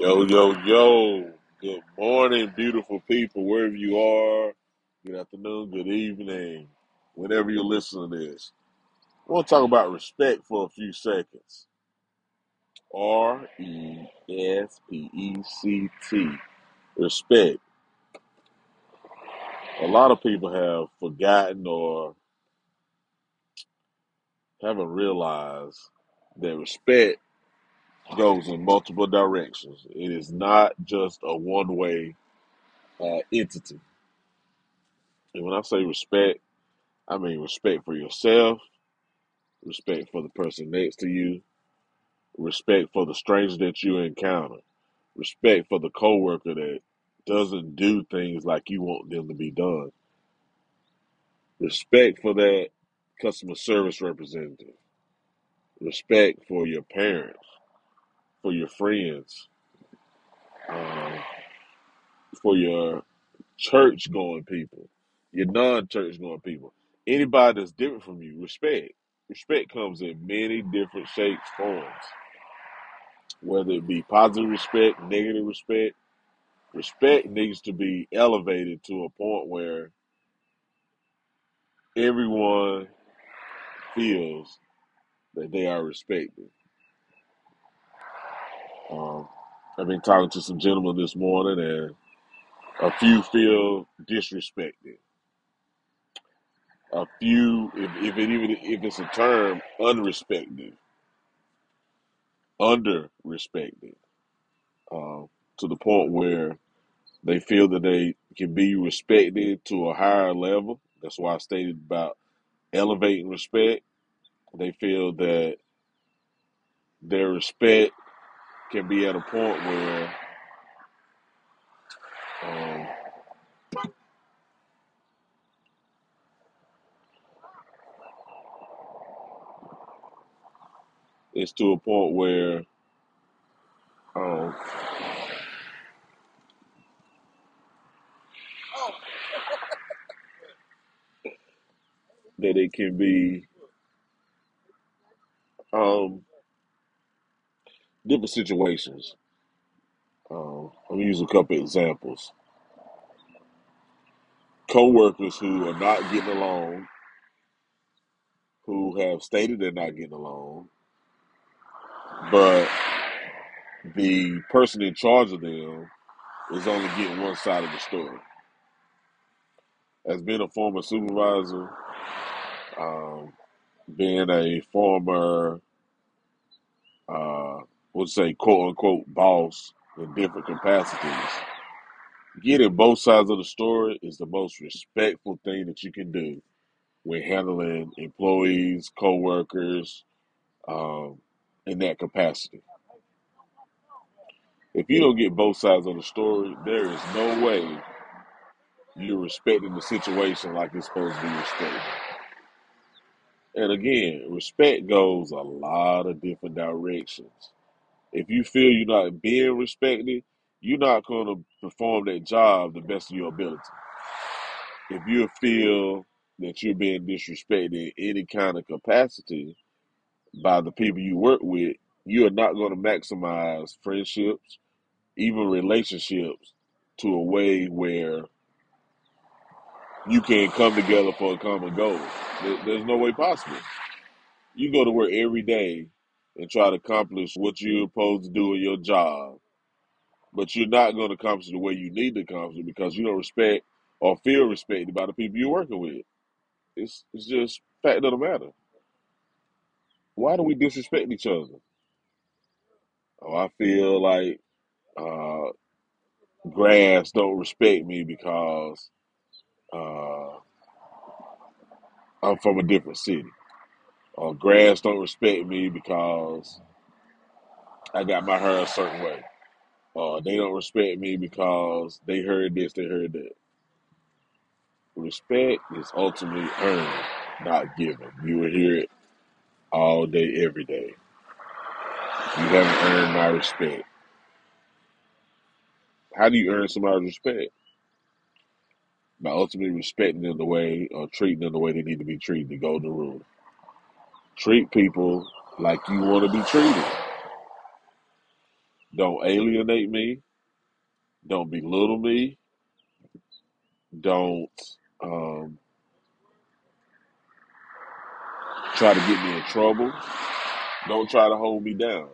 Yo, yo, yo. Good morning, beautiful people, wherever you are. Good afternoon, good evening, whenever you're listening to this. I want to talk about respect for a few seconds. R E S P E C T. Respect. A lot of people have forgotten or haven't realized that respect goes in multiple directions. It is not just a one way uh, entity. And when I say respect, I mean respect for yourself, respect for the person next to you, respect for the stranger that you encounter, respect for the coworker that doesn't do things like you want them to be done, respect for that customer service representative, respect for your parents, for your friends, um, for your church going people, your non church going people, anybody that's different from you, respect. Respect comes in many different shapes, forms. whether it be positive respect, negative respect. Respect needs to be elevated to a point where everyone feels that they are respected. Um, I've been talking to some gentlemen this morning, and a few feel disrespected. A few, if, if it even if it's a term, unrespected, under respected, um, to the point where they feel that they can be respected to a higher level. That's why I stated about elevating respect. They feel that their respect can be at a point where um, it's to a point where um, that it can be um, situations. Um, I'm gonna use a couple examples. Co-workers who are not getting along, who have stated they're not getting along, but the person in charge of them is only getting one side of the story. As being a former supervisor, um, being a former uh, would say quote unquote boss in different capacities. Getting both sides of the story is the most respectful thing that you can do when handling employees, co-workers, um, in that capacity. If you don't get both sides of the story, there is no way you're respecting the situation like it's supposed to be respected. And again, respect goes a lot of different directions. If you feel you're not being respected, you're not going to perform that job the best of your ability. If you feel that you're being disrespected in any kind of capacity by the people you work with, you are not going to maximize friendships, even relationships, to a way where you can come together for a common goal. There- There's no way possible. You go to work every day and try to accomplish what you're supposed to do in your job but you're not going to accomplish the way you need to accomplish it because you don't respect or feel respected by the people you're working with. It's it's just fact of the matter. Why do we disrespect each other? Oh, I feel like uh, grass don't respect me because uh, I'm from a different city. Uh, Grass don't respect me because I got my hair a certain way. Or they don't respect me because they heard this, they heard that. Respect is ultimately earned, not given. You will hear it all day, every day. You haven't earned my respect. How do you earn somebody's respect? By ultimately respecting them the way or treating them the way they need to be treated. The golden rule. Treat people like you want to be treated. Don't alienate me. Don't belittle me. Don't um, try to get me in trouble. Don't try to hold me down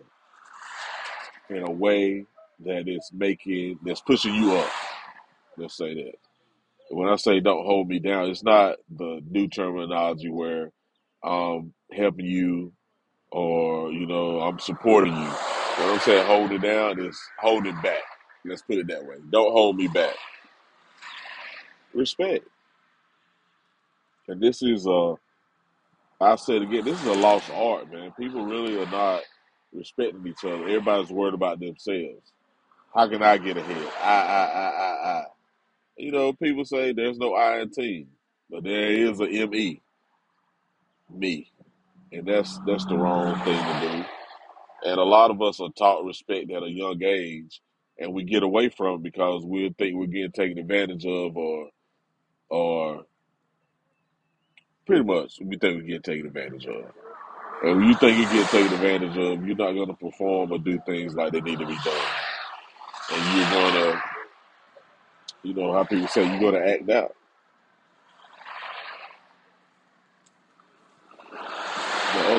in a way that is making that's pushing you up. Let's say that. When I say don't hold me down, it's not the new terminology where I'm helping you or you know I'm supporting you. What I'm saying, hold it down is hold it back. Let's put it that way. Don't hold me back. Respect. And this is a I said again, this is a lost art, man. People really are not respecting each other. Everybody's worried about themselves. How can I get ahead? I, I, I, I, I. You know, people say there's no I in team, but there is a M E, me, and that's that's the wrong thing to do. And a lot of us are taught respect at a young age, and we get away from it because we think we're getting taken advantage of, or or pretty much we think we're getting taken advantage of. And when you think you get taken advantage of, you're not going to perform or do things like they need to be done. And you're going to, you know, how people say, you're going to act out.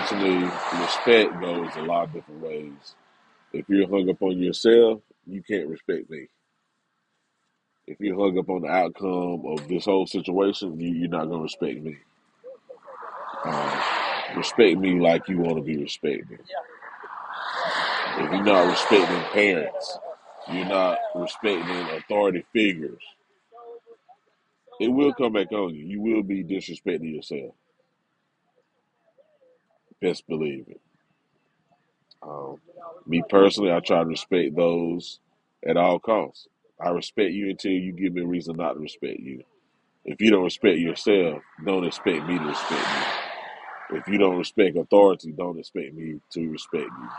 Ultimately, respect goes a lot of different ways. If you're hung up on yourself, you can't respect me. If you're hung up on the outcome of this whole situation, you, you're not going to respect me. Um, respect me like you want to be respected. If you're not respecting parents, you're not respecting authority figures, it will come back on you. You will be disrespecting yourself. Best believe it. Um, me personally, I try to respect those at all costs. I respect you until you give me a reason not to respect you. If you don't respect yourself, don't expect me to respect you. If you don't respect authority, don't expect me to respect you.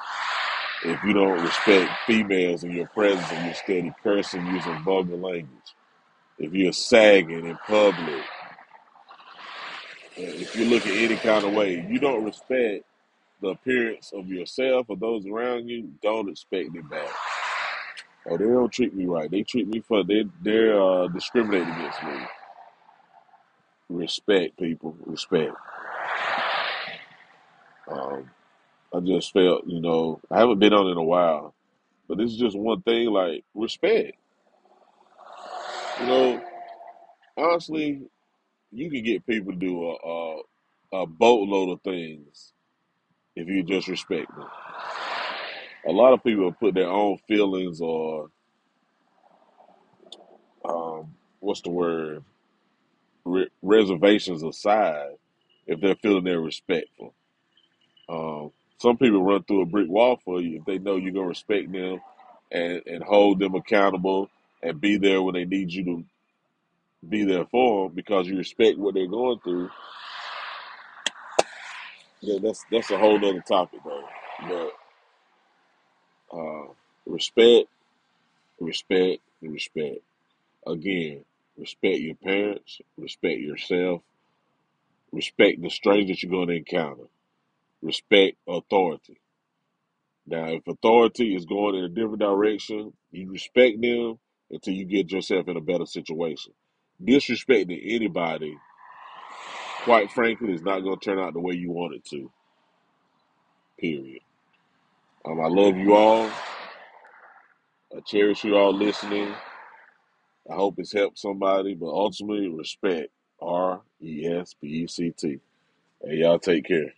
If you don't respect females in your presence and you're steady cursing using vulgar language, if you're sagging in public, if you look at any kind of way, you don't respect the appearance of yourself or those around you, don't expect it back. Oh, they don't treat me right. They treat me for they they're uh, discriminating against me. Respect, people. Respect. Um, I just felt, you know, I haven't been on in a while, but this is just one thing. Like respect. You know, honestly, you can get people to do a a, a boatload of things if you just respect them. A lot of people put their own feelings or um, what's the word re- reservations aside if they're feeling they're respectful. Um, some people run through a brick wall for you if they know you're gonna respect them and and hold them accountable and be there when they need you to be there for them because you respect what they're going through. Yeah, that's that's a whole other topic though. But uh, respect, respect, respect. Again, respect your parents, respect yourself, respect the strangers you're going to encounter, respect authority Now, if authority is going in a different direction, you respect them until you get yourself in a better situation. Disrespecting anybody, quite frankly, is not going to turn out the way you want it to. Period. Um, I love you all. I cherish you all listening. I hope it's helped somebody, but ultimately, respect. R E S P E C T. And y'all take care.